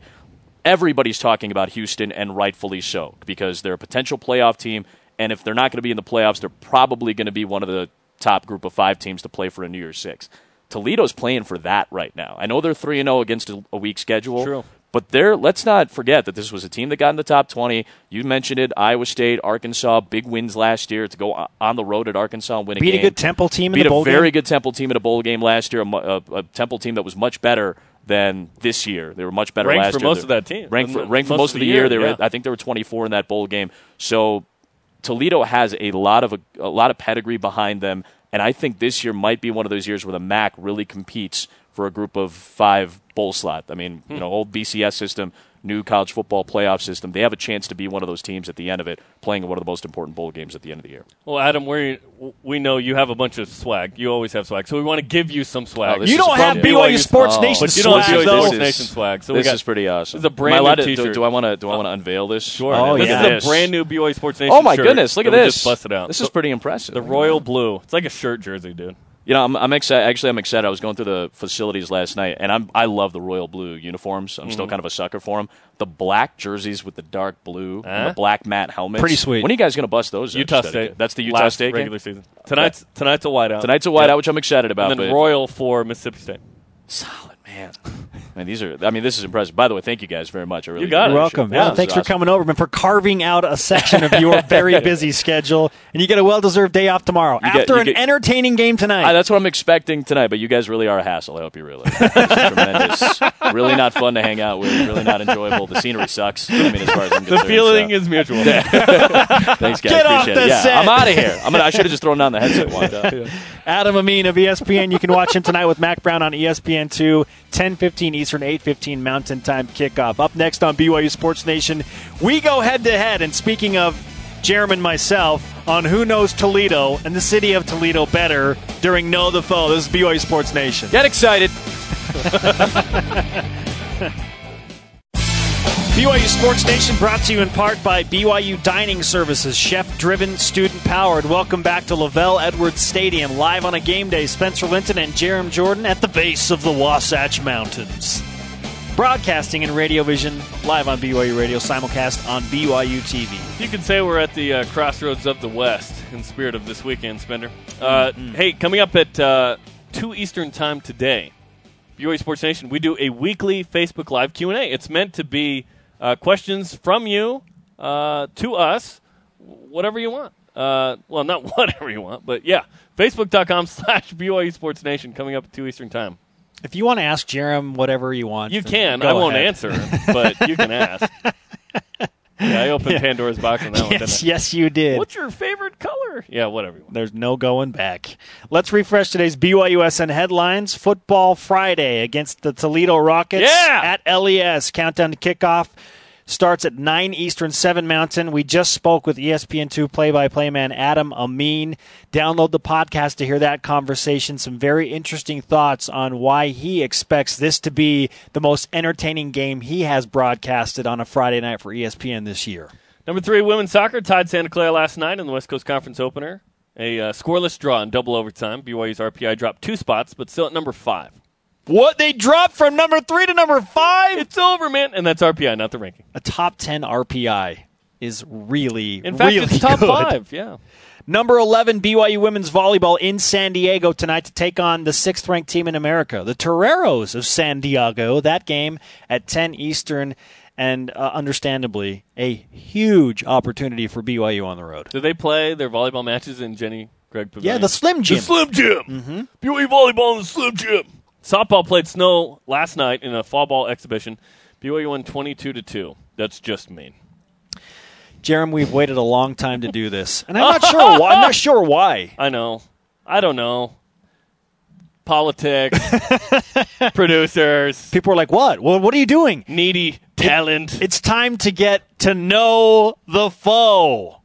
everybody's talking about Houston, and rightfully so, because they're a potential playoff team. And if they're not going to be in the playoffs, they're probably going to be one of the top group of five teams to play for a New Year's Six. Toledo's playing for that right now. I know they're three and zero against a, a weak schedule. True. But they're, let's not forget that this was a team that got in the top 20. You mentioned it Iowa State, Arkansas, big wins last year to go on the road at Arkansas and win a Beat a good Temple team in the bowl a very game. good Temple team at a bowl game last year, a, a, a Temple team that was much better than this year. They were much better Ranked last for year. most They- of that team. Ranked for, Most ranked for of most the of the year, year. They were, yeah. I think, they were 24 in that bowl game. So Toledo has a lot of a, a lot of pedigree behind them, and I think this year might be one of those years where the MAC really competes for a group of five bowl slot. I mean, Hmm. you know, old BCS system. New college football playoff system, they have a chance to be one of those teams at the end of it, playing one of the most important bowl games at the end of the year. Well, Adam, we we know you have a bunch of swag. You always have swag, so we want to give you some swag. Oh, You don't have BYU BYU Sports Oh. Nation But you don't have swag, BYU though. Sports Nation swag. So this got- is pretty awesome. This is a brand I allowed new to- do- t-shirt. Do, I want to? Do I want to uh, unveil this? Sure. Oh, this yeah. is a brand new BYU Sports Nation. Oh my shirt goodness! Look at this. Just busted out. This So- is pretty impressive. the royal blue. It's like a shirt jersey, dude. You know, I'm, I'm excited. Actually, I'm excited. I was going through the facilities last night, and I'm I love the royal blue uniforms. I'm still Mm-hmm. kind of a sucker for them. The black jerseys with the dark blue, and Huh? the black matte helmets. Pretty sweet. When are you guys going to bust those? Utah State. That's the Utah Last State game? regular season. Tonight's tonight's a whiteout. Tonight's a whiteout, Yep. which I'm excited about. and then Royal for Mississippi State. solid man. Man, these are. I mean, this is impressive. By the way, thank you guys very much. I really You got do it. You're welcome. it. Yeah, thanks is for awesome. coming over and for carving out a section of your very busy schedule. And you get a well-deserved day off tomorrow You after you an get- entertaining game tonight. Ah, that's what I'm expecting tonight, but you guys really are a hassle. I hope you realize. Tremendous. Really not fun to hang out with. Really not enjoyable. The scenery sucks. I mean, as far as I'm The feeling so. is mutual. Thanks, guys. Get off the it. Yeah, set. I'm out of here. I'm gonna, I should have just thrown down the headset. One. Uh, Adam Amin of ESPN. You can watch him tonight with Mack Brown on E ESPN 2, 10:15 Eastern, 8:15 Mountain Time kickoff. Up next on BYU Sports Nation, we go head to head. And speaking of Jeremy and myself, on who knows Toledo and the city of Toledo better during Know the Foe. This is BYU Sports Nation. get excited. BYU Sports Nation brought to you in part by BYU Dining Services, chef driven, student powered. Welcome back to LaVell Edwards Stadium, live on a game day. Spencer Linton and Jarom Jordan at the base of the Wasatch Mountains. Broadcasting in Radio Vision, live on BYU Radio, simulcast on BYU TV. You can say we're at the uh, crossroads of the West in spirit of this weekend, Spencer. Uh, Hey, coming up at uh, 2 Eastern Time today, BYU Sports Nation, we do a weekly Facebook Live Q&A. It's meant to be uh, questions from you uh, to us, whatever you want. Uh, well, not whatever you want, but yeah. Facebook.com slash BYU Sports Nation coming up at 2 Eastern Time. If you want to ask Jarom whatever you want, You can. I won't ahead. answer, but you can ask. Yeah, I opened Pandora's box on that one, didn't Yes, I? yes, you did. What's your favorite color? Yeah, whatever you want. There's no going back. Let's refresh today's BYUSN headlines. Football Friday against the Toledo Rockets Yeah! at LES. Countdown to kickoff starts at 9 Eastern, 7 Mountain. We just spoke with E ESPN2 play-by-play man Adam Amin. Download the podcast to hear that conversation. Some very interesting thoughts on why he expects this to be the most entertaining game he has broadcasted on a Friday night for ESPN this year. Number three, women's soccer tied Santa Clara last night in the West Coast Conference opener. A uh, scoreless draw in double overtime. BYU's RPI dropped two spots, but still at number five. What? They dropped from number 3 to number 5? It's over, man. And that's RPI, not the ranking. a top 10 RPI is really, In fact, really it's top good. five. Yeah. Number 11, BYU women's volleyball in San Diego tonight to take on the sixth ranked team in America, the Toreros of San Diego. That game at 10 Eastern, and uh, understandably, a huge opportunity for BYU on the road. Do they play their volleyball matches in Jenny Craig Pavilion? Yeah, the Slim Jim. The Slim Jim. Mm-hmm. BYU volleyball in the Slim Jim. Softball played snow last night in a fall ball exhibition. BYU won 22 to 2. That's just mean. Jeremy, we've waited a long time to do this, and I'm not sure why. I'm not sure why. I know. I don't know. Politics, producers, People are like, "What? Well, what are you doing?" needy talent. It's time to get to know the foe.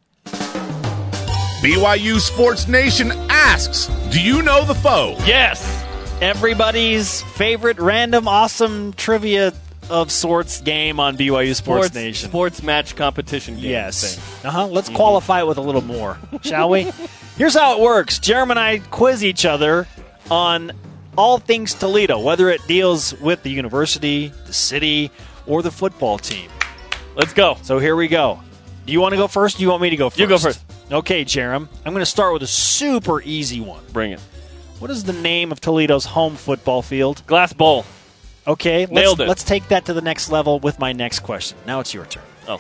BYU Sports Nation asks, Do you know the foe? yes. Everybody's favorite random awesome trivia of sorts game on BYU Sports, Sports, Nation. sports match competition game. yes. Uh huh. Let's qualify it with a little more, shall we? Here's how it works Jeremy and I quiz each other on all things Toledo, whether it deals with the university, the city, or the football team. Let's go. So here we go. Do you want to go first? Or do you want me to go first? You go first. Okay, Jarom. I'm going to start with a super easy one. Bring it. What is the name of Toledo's home football field? Glass bowl. Okay, let's, Nailed it. Let's take that to the next level with my next question. Now it's your turn. Oh.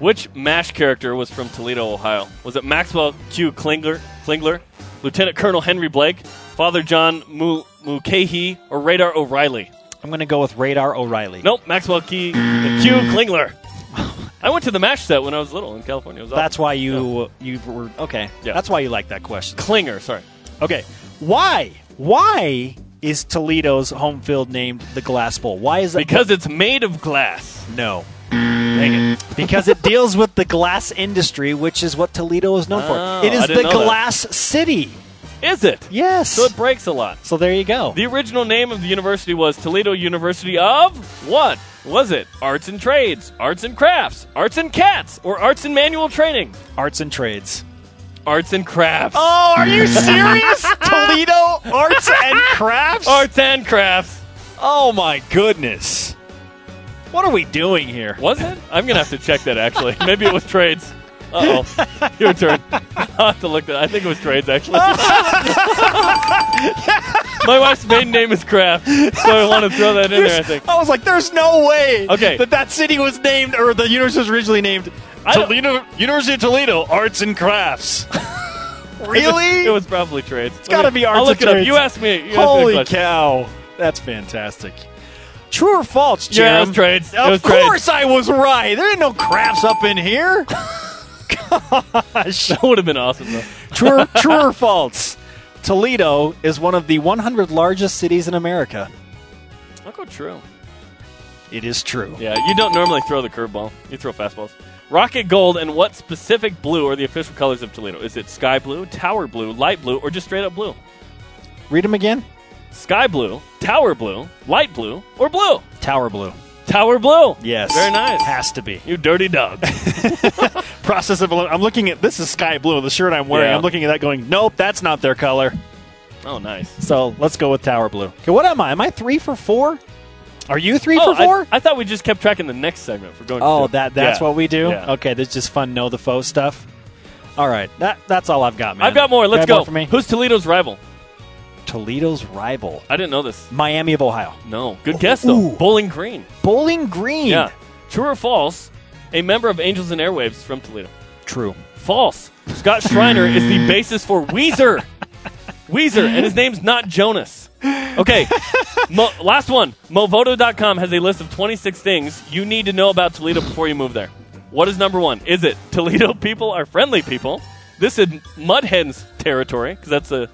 Which MASH character was from Toledo, Ohio? Was it Maxwell Q. Klingler, Klingler Lieutenant Colonel Henry Blake, Father John Mu- or Radar O'Reilly? I'm going to go with Radar O'Reilly. Nope, Maxwell Key, Q. Klingler. I went to the MASH set when I was little in California. That's awesome. why you you were okay. Yeah. That's why you like that question. Klinger, sorry. Okay, why why is Toledo's home field named the Glass Bowl? Why is that? Because it's made of glass. no. Dang it. Because it deals with the glass industry, which is what Toledo is known Oh, for. It is the know that. Glass City. Is it? Yes. So it breaks a lot. So there you go. The original name of the university was Toledo University of what? Was it Arts and Trades, Arts and Crafts, Arts and Cats, or Arts and Manual Training? Arts and trades. Arts and Crafts. Oh, are you serious? Toledo Arts and Crafts? Arts and Crafts. Oh my goodness. What are we doing here? Was it? I'm gonna have to check that actually. Maybe it was Trades. Uh oh. Your turn. I'll have to look that. I think it was Trades actually. My wife's maiden name is Kraft, so I want to throw that in there. I think. I was like, there's no way Okay. that that city was named, or the university was originally named I don't- Toledo, University of Toledo Arts and Crafts. really? It was probably Trades. It's gotta be Arts I'll look and it Trades. up. You asked me. You asked me Holy cow. That's fantastic. True or false, Jim? Yeah, it was Trades. It Of was Trades. course I was right. There ain't no crafts up in here. Gosh. That would have been awesome though. True, true or false? Toledo is one of the 100 largest cities in America. I'll go true. It is true. Yeah, you don't normally throw the curveball. You throw fastballs. Rocket gold and what specific blue are the official colors of Toledo? Is it sky blue, tower blue, light blue, or just straight up blue? Read them again. Sky blue, tower blue, light blue, or blue? Tower blue. Tower blue. Yes. Very nice. Has to be. You dirty dog. Process of. I'm looking at this is sky blue. The shirt I'm wearing. Yeah. I'm looking at that, going, nope, that's not their color. oh, nice. So let's go with tower blue. Okay, what am I? Am I three for four? Are you three Oh, for four? I, thought we just kept tracking the next segment for going. oh, that that's Yeah. what we do. Yeah. Okay, this is just fun. Know the foe stuff. All right, that that's all I've got, man. I've got more. Let's go. more for me. Who's Toledo's rival? Toledo's rival? I didn't know this. Miami of Ohio. No. Good guess though. Ooh. Bowling Green. Bowling Green. Yeah. True or false? A member of Angels and Airwaves from Toledo. True. False. Scott Shriner is the basis for Weezer. Weezer, and his name's not Jonas. Okay, Mo- last one. Movoto.com has a list of 26 things you need to know about Toledo before you move there. What is number one? Is it Toledo people are friendly people? This is Mudhens territory, because that's a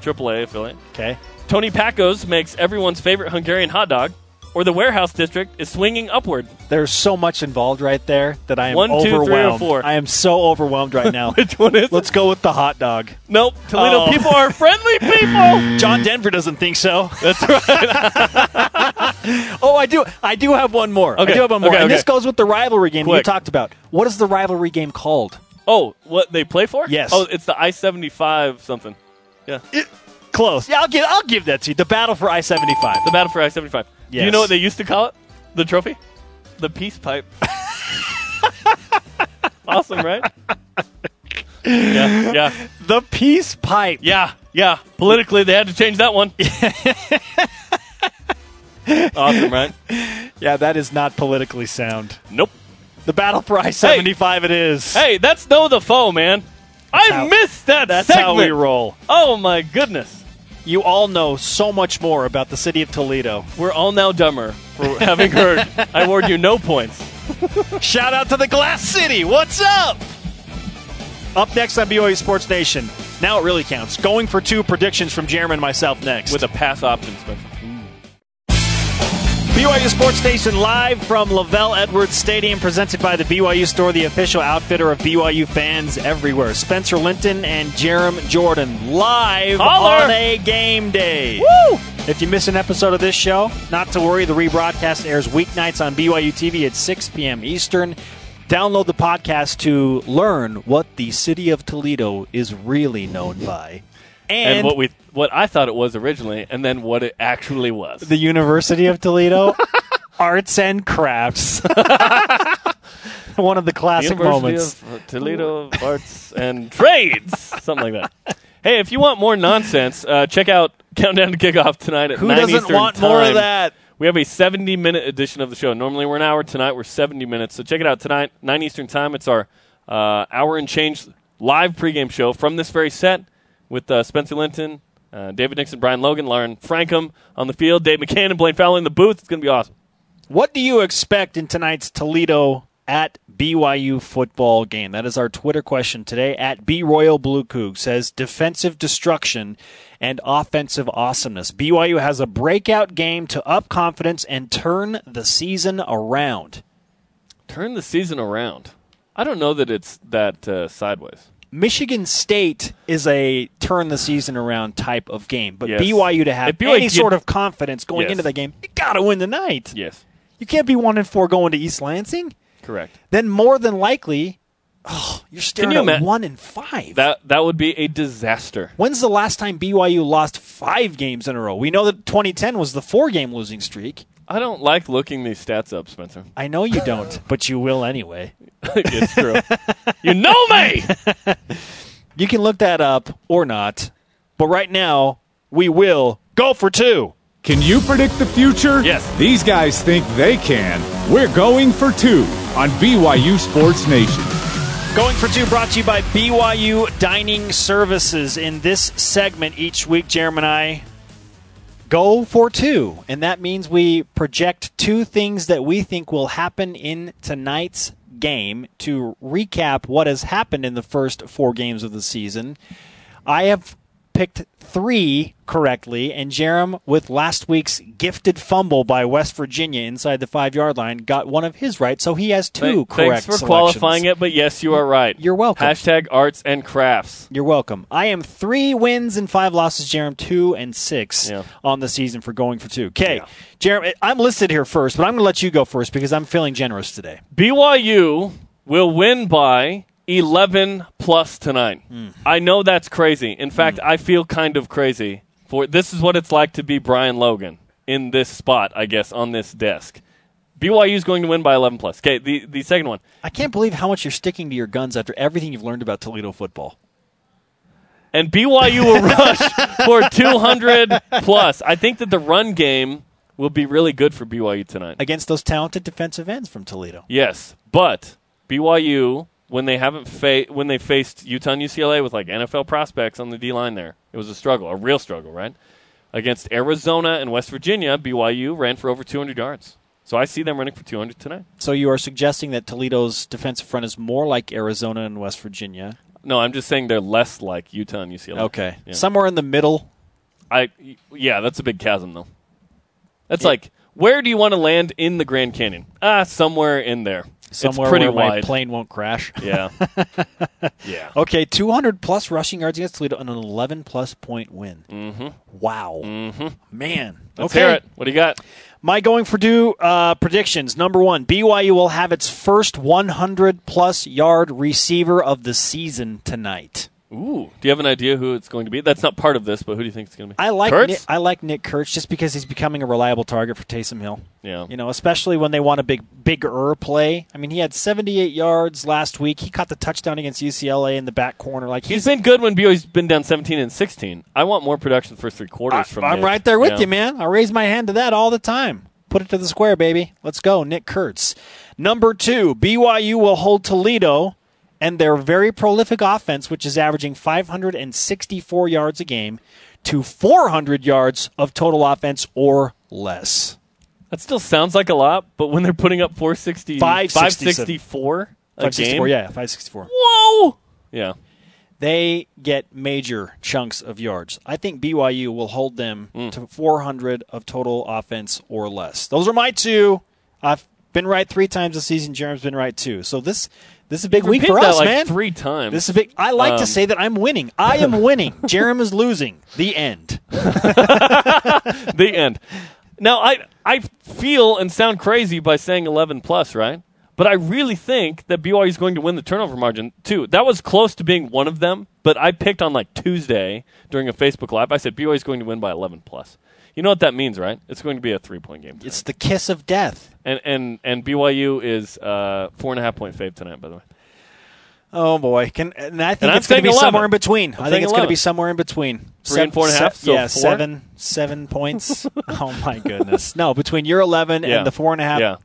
AAA affiliate. Okay. Tony Packo's makes everyone's favorite Hungarian hot dog, or the warehouse district is swinging upward. There's so much involved right there that I am One, two, three, or overwhelmed. four? I am so overwhelmed right now. Which one is? Let's go with the hot dog. Nope. Toledo Oh. people are friendly people. John Denver doesn't think so. That's right. Oh, I do. I do have one more. Okay, I do have one more. okay, and okay. this goes with the rivalry game you Quick. talked about. What is the rivalry game called? Oh, what they play for? Yes. Oh, it's the I seventy five something. Yeah, Close. Yeah, I'll give. I'll give that to you. The battle for I seventy five. the battle for I seventy five. Do you know what they used to call it? The trophy, the peace pipe. awesome, right? Yeah, yeah, The peace pipe. yeah, yeah. Politically, they had to change that one. awesome, right? Yeah, that is not politically sound. Nope. The battle seventy five. It is. Hey, that's no the foe, man. I how- missed that that's segment. how we roll. Oh my goodness. You all know so much more about the city of Toledo. We're all now dumber for having heard. I award you no points. Shout out to the Glass City. What's up? Up next on BYU Sports Nation. Now it really counts. Going for two predictions from Jeremy and myself next. With a pass option, Spencer. BYU Sports Station live from LaVell Edwards Stadium, presented by the BYU Store, the official outfitter of BYU fans everywhere. Spencer Linton and Jarom Jordan live Holler! on a game day. Woo! If you miss an episode of this show, not to worry, the rebroadcast airs weeknights on BYU TV at 6 p.m. Eastern. Download the podcast to learn what the city of Toledo is really known by. And, and what we what I thought it was originally, and then what it actually was. the University of Toledo, arts and crafts. One of the classic University moments. of Toledo Arts and Trades, something like that. Hey, if you want more nonsense, uh, check out Countdown to Kickoff tonight at Who 9 doesn't Eastern want more of that? We have a 70 minute edition of the show. Normally we're an hour. Tonight we're 70 minutes. So check it out tonight, 9 Eastern time. It's our uh, hour and change live pregame show from this very set with uh, Spencer Linton, uh, David Nixon, Brian Logan, Lauren Frankham on the field, Dave McCann and Blaine Fowler in the booth. It's going to be awesome. What do you expect in tonight's Toledo at BYU football game. That is our Twitter question today. At B Royal Blue Coug says defensive destruction and offensive awesomeness. BYU has a breakout game to up confidence and turn the season around. Turn the season around. I don't know that it's that uh, sideways. Michigan State is a turn the season around type of game, but Yes. BYU to have BYU any sort of confidence going Yes. into the game, you got to win tonight. Yes, You can't be one and four going to East Lansing. correct. Then more than likely, oh, you're staring you at one and five. That that would be a disaster. When's the last time BYU lost five games in a row? We know that 2010 was the four game losing streak. I don't like looking these stats up, Spencer. I know you don't, but you will anyway. it's true. you know me. You can look that up or not, but right now we will go for two. Can you predict the future? Yes. These guys think they can. We're going for two on BYU Sports Nation. Going for two brought to you by BYU Dining Services. In this segment each week, Jeremy and I go for two. And that means we project two things that we think will happen in tonight's game to recap what has happened in the first four games of the season. I have picked three correctly, and Jarom, with last week's gifted fumble by West Virginia inside the five yard line, got one of his right, so he has two Th- correct Thanks for selections. qualifying it, but yes, you are right. You're welcome. Hashtag arts and crafts. You're welcome. I am three wins and five losses, Jarom, two and six Yeah. on the season for going for two. Okay, Jarom, I'm listed here first, but I'm going to let you go first because I'm feeling generous today. BYU will win by 11 plus tonight. Hmm. I know that's crazy. In fact, I feel kind of crazy. For this is what it's like to be Brian Logan in this spot, I guess, on this desk. BYU is going to win by 11 plus. Okay, the the second one. I can't believe how much you're sticking to your guns after everything you've learned about Toledo football. And BYU will rush for 200 plus. I think that the run game will be really good for BYU tonight. Against those talented defensive ends from Toledo. Yes, but BYU when they haven't fa- when they faced Utah and UCLA with like NFL prospects on the D line there, it was a struggle, a real struggle, right? Against Arizona and West Virginia, BYU ran for over 200 yards. So I see them running for 200 tonight. So you are suggesting that Toledo's defensive front is more like Arizona and West Virginia. No, I'm just saying they're less like Utah and UCLA. Okay. Yeah. Somewhere in the middle. I yeah, that's a big chasm though. That's like where do you want to land in the Grand Canyon? Ah, somewhere in there. Somewhere it's pretty where my wide. plane won't crash. Yeah. yeah. Okay, 200 plus rushing yards against Toledo and an 11 plus point win. Mm-hmm. Wow. Mm-hmm. Man. Let's okay. hear it. What do you got? My going for two uh, predictions. Number one, BYU will have its first 100 plus yard receiver of the season tonight. Ooh. Do you have an idea who it's going to be? That's not part of this, but who do you think it's going to be? I like Kurtz? Nick, I like Nick Kurtz just because he's becoming a reliable target for Taysom Hill. Yeah. You know, especially when they want a big bigger play. I mean, he had 78 yards last week. He caught the touchdown against UCLA in the back corner. Like He's been good when BYU's been down 17 and 16. I want more production the first three quarters from I'm Nick. right there with Yeah. you, man. I raise my hand to that all the time. Put it to the square, baby. Let's go, Nick Kurtz. Number two, BYU will hold Toledo and their very prolific offense, which is averaging 564 yards a game, to 400 yards of total offense or less. That still sounds like a lot, but when they're putting up 460, 564 a 564, game? yeah, 564. Whoa! Yeah. They get major chunks of yards. I think BYU will hold them Hmm. to 400 of total offense or less. Those are my two. I've been right three times this season. Jarom's been right two. So this this is a big week for us, like man. three times. This is a big. I like Um, to say that I'm winning. I am winning. Jarom is losing. The end. the end. Now I I feel and sound crazy by saying 11 plus, right? But I really think that BYU is going to win the turnover margin too. That was close to being one of them, but I picked on like Tuesday during a Facebook live. I said BYU is going to win by 11 plus. You know what that means, right? It's going to be a three point game. tonight. It's the kiss of death. and and and BYU is uh, four and a half point fave tonight. By the way, Oh boy! Can and I think And it's going to be 11. somewhere in between. I think it's going to be somewhere in between. Three and four and a half, so yeah, four? seven, seven points. oh my goodness! No, between your eleven Yeah. and the four and a half. yeah,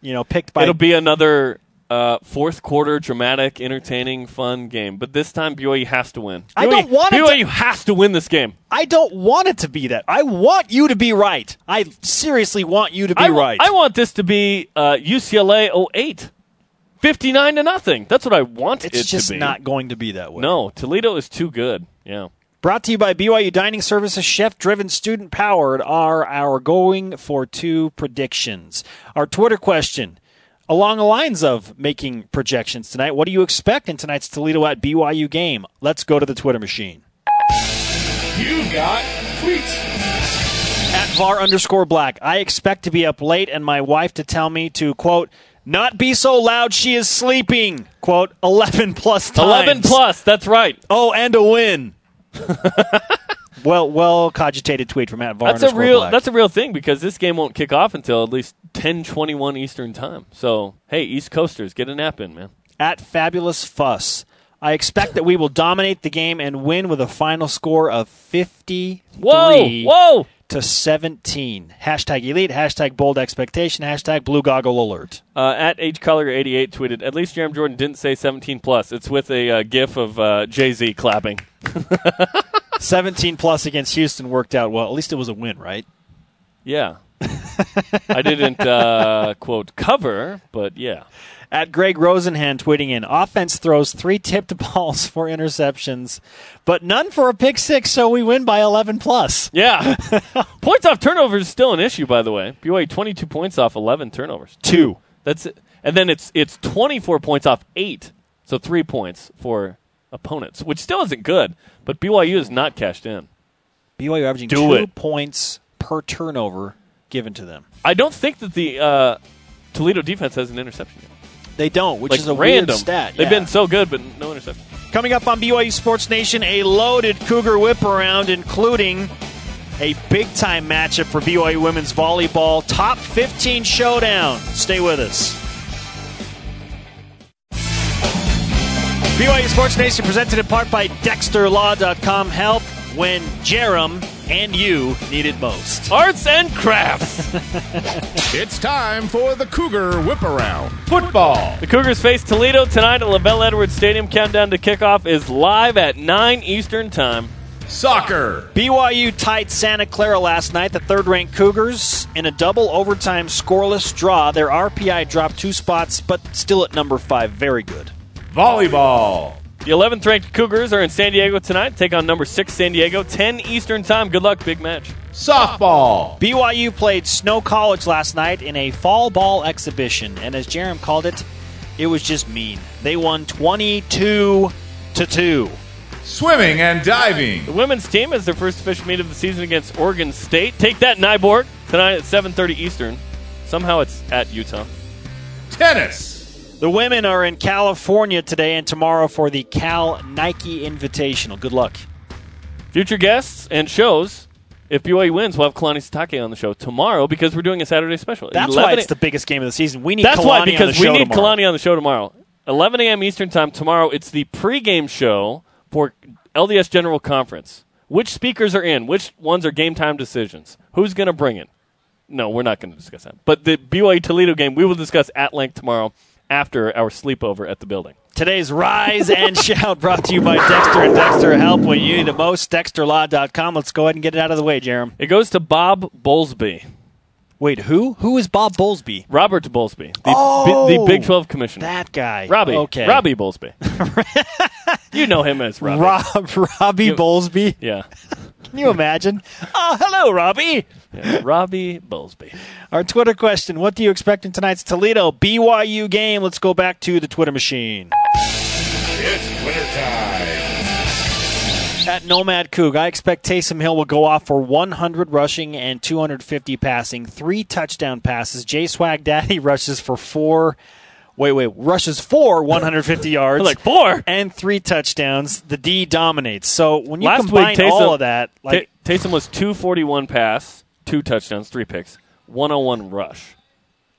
You know, picked by it'll be another uh, fourth quarter dramatic, entertaining, fun game. But this time BYU has to win. I don't want it to- BYU has to win this game. I don't want it to be that. I want you to be right. I seriously want you to be I, right. I want this to be uh, UCLA 08. 59 to nothing. That's what I want It's it just to be. not going to be that way. No, Toledo is too good. Yeah. Brought to you by BYU Dining Services, chef driven, student powered, are our going for two predictions. Our Twitter question along the lines of making projections tonight. What do you expect in tonight's Toledo at BYU game? Let's go to the Twitter machine. You got tweets. At var underscore black, I expect to be up late and my wife to tell me to, quote, not be so loud she is sleeping, quote, 11 plus times. 11 plus. That's right. Oh, and a win. well, well cogitated tweet from at var That's a real black. that's a real thing because this game won't kick off until at least 10:21 Eastern time. So, hey, East Coasters, get a nap in, man. at Fabulous Fuss. I expect that we will dominate the game and win with a final score of 53 Whoa! Whoa! to 17. Hashtag elite, hashtag bold expectation, hashtag blue goggle alert. Uh, at Color 88 tweeted, "At least Jarom Jordan didn't say 17 plus. It's with a uh, gif of uh, Jay Z clapping." 17 plus against Houston worked out well. At least it was a win, right? Yeah. I didn't uh, quote cover, but yeah. At Greg Rosenhan tweeting in, offense throws three tipped balls for interceptions, but none for a pick six, so we win by 11 plus. Yeah. points off turnovers is still an issue, by the way. BYU 22 points off 11 turnovers. Two. That's it. And then it's it's 24 points off 8. So 3 points for opponents, which still isn't good, but BYU is not cashed in. BYU averaging Do two it. points per turnover given to them. I don't think that the uh, Toledo defense has an interception yet. They don't, which like is a random stat. They've yeah. been so good, but no interception. Coming up on BYU Sports Nation, a loaded Cougar whip around, including a big time matchup for BYU women's volleyball. Top 15 showdown. Stay with us. BYU Sports Nation presented in part by DexterLaw.com. Help when Jarom and you need it most. Arts and crafts. It's time for the Cougar Whip Around. Football. the Cougars face Toledo tonight at LaVell Edwards Stadium. Countdown to kickoff is live at 9 Eastern Time. Soccer. BYU tied Santa Clara last night, the third ranked Cougars, in a double overtime scoreless draw. Their RPI dropped two spots, but still at number five. Very good. Volleyball. The 11th ranked Cougars are in San Diego tonight. Take on number 6 San Diego, 10 Eastern Time. Good luck, big match. Softball. BYU played Snow College last night in a fall ball exhibition, and as Jarom called it, it was just mean. They won 22 to 2. Swimming and diving. The women's team has their first official meet of the season against Oregon State. Take that, Nyborg, tonight at 7.30 Eastern. Somehow it's at Utah. Tennis. The women are in California today and tomorrow for the Cal Nike Invitational. Good luck. Future guests and shows. If BYU wins, we'll have Kalani Sitake on the show tomorrow because we're doing a Saturday special. That's why it's the biggest game of the season. We need That's Kalani why on the because we need tomorrow. Kalani on the show tomorrow. 11 a.m. Eastern time tomorrow. It's the pregame show for LDS General Conference. Which speakers are in? Which ones are game time decisions? Who's going to bring it? No, we're not going to discuss that. But the BYU Toledo game we will discuss at length tomorrow after our sleepover at the building. Today's Rise and Shout brought to you by Dexter and Dexter Help when you need the most. DexterLaw.com. Let's go ahead and get it out of the way, Jarom. It goes to Bob Bowlesby, Wait, who? Who is Bob Bowlesby? Robert Bowlesby, the, Oh, the Big 12 commissioner. That guy. Robbie. Okay. Robbie Bowlesby. you know him as Robbie. Rob, Robbie Bowlesby. yeah. Can you imagine? oh, hello, Robbie. Yeah. Robbie Bowlesby. Our Twitter question What do you expect in tonight's Toledo BYU game? Let's go back to the Twitter machine. It's winter time. At Nomad Coog, I expect Taysom Hill will go off for 100 rushing and 250 passing, three touchdown passes. J Swag Daddy rushes for four. Wait, wait, rushes for 150 yards. Like four. and three touchdowns. The D dominates. So when you Last combine week, Taysom, all of that, like Ta- Taysom was 241 pass, two touchdowns, three picks, 101 rush.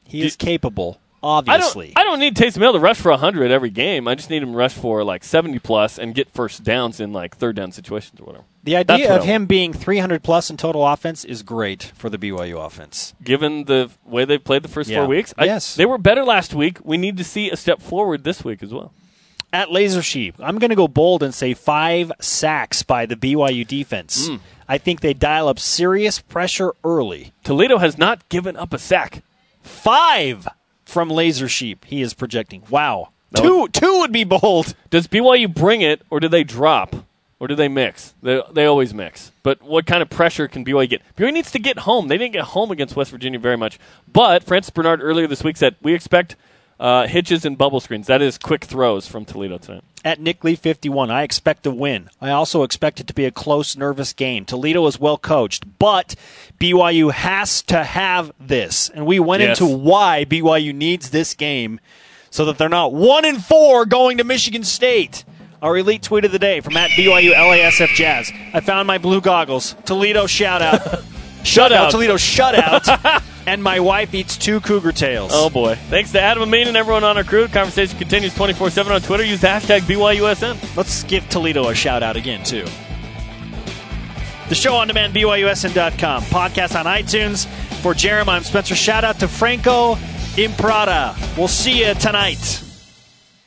he is capable, I don't, obviously. I don't need Taysom Hill to rush for 100 every game. I just need him to rush for like 70 plus and get first downs in like third down situations or whatever. the idea what of him being 300 plus in total offense is great for the BYU offense. Given the way they played the first Yeah. four weeks, I- Yes. they were better last week. We need to see a step forward this week as well. At Laser Sheep, I'm going to go bold and say five sacks by the BYU defense. Mm. I think they dial up serious pressure early. Toledo has not given up a sack. Five. from Laser Sheep. He is projecting. Wow. Two, two would be bold. Does BYU bring it, or do they drop, or do they mix? They, they always mix. But what kind of pressure can BYU get? BYU needs to get home. They didn't get home against West Virginia very much. But Francis Bernard earlier this week said we expect uh, hitches and bubble screens. That is quick throws from Toledo tonight. At Nick Lee 51, I expect a win. I also expect it to be a close, nervous game. Toledo is well coached, but BYU has to have this. And we went Yes. into why BYU needs this game so that they're not one and four going to Michigan State. Our elite tweet of the day from at BYU LASF Jazz. I found my blue goggles. Toledo shout out. Shutout. Toledo shutout. and my wife eats two cougar tails. Oh boy! Thanks to Adam Amin and everyone on our crew. Conversation continues twenty four seven on Twitter. Use the hashtag BYUSN. Let's give Toledo a shout out again, too. The show on demand, BYUSN.com. Podcast on iTunes. For Jarom, I'm Spencer. Shout out to Franco Imprada. We'll see you tonight.